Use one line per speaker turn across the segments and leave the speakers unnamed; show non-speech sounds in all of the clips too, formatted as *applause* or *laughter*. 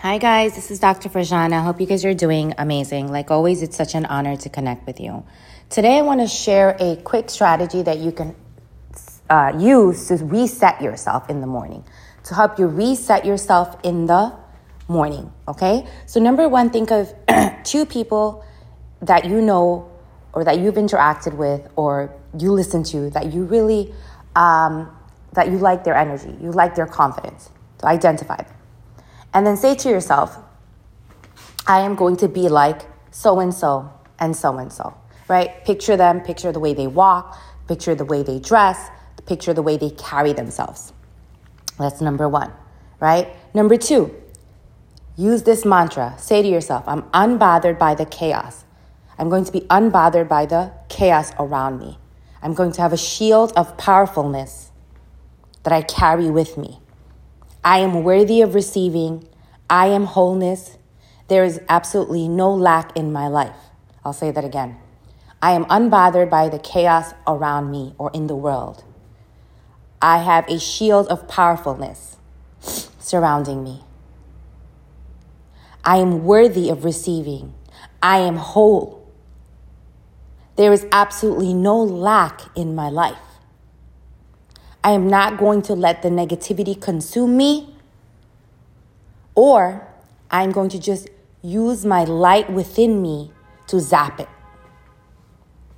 Hi, guys. This is Dr. Farjana. I hope you guys are doing amazing. Like always, it's such an honor to connect with you. Today, I want to share a quick strategy that you can uh, use to reset yourself in the morning, to help you reset yourself in the morning. Okay? So, number one, think of *clears throat* two people that you know or that you've interacted with or you listen to that you really um, that you like their energy, you like their confidence. To identify them. And then say to yourself, I am going to be like so and so and so and so, right? Picture them, picture the way they walk, picture the way they dress, picture the way they carry themselves. That's number one, right? Number two, use this mantra. Say to yourself, I'm unbothered by the chaos. I'm going to be unbothered by the chaos around me. I'm going to have a shield of powerfulness that I carry with me. I am worthy of receiving. I am wholeness. There is absolutely no lack in my life. I'll say that again. I am unbothered by the chaos around me or in the world. I have a shield of powerfulness surrounding me. I am worthy of receiving. I am whole. There is absolutely no lack in my life. I am not going to let the negativity consume me, or I'm going to just use my light within me to zap it.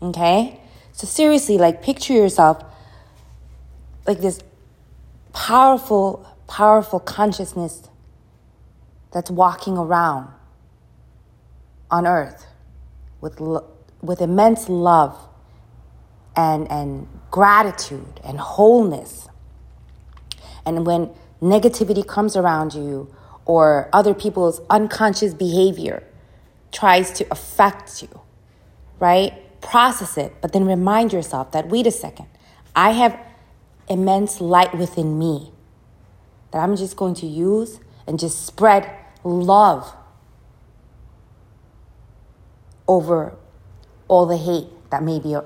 Okay? So, seriously, like, picture yourself like this powerful, powerful consciousness that's walking around on earth with, with immense love and, and gratitude and wholeness. And when negativity comes around you or other people's unconscious behavior tries to affect you, right? Process it, but then remind yourself that wait a second, I have immense light within me that I'm just going to use and just spread love over all the hate that may be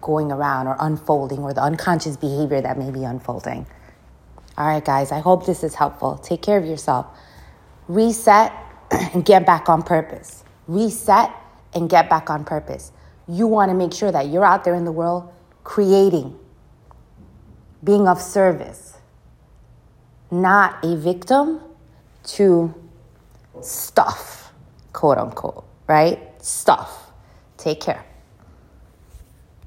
going around or unfolding or the unconscious behavior that may be unfolding. All right, guys, I hope this is helpful. Take care of yourself. Reset *clears throat* and get back on purpose. Reset and get back on purpose. You want to make sure that you're out there in the world creating, being of service, not a victim to stuff, quote unquote, right? Stuff. Take care.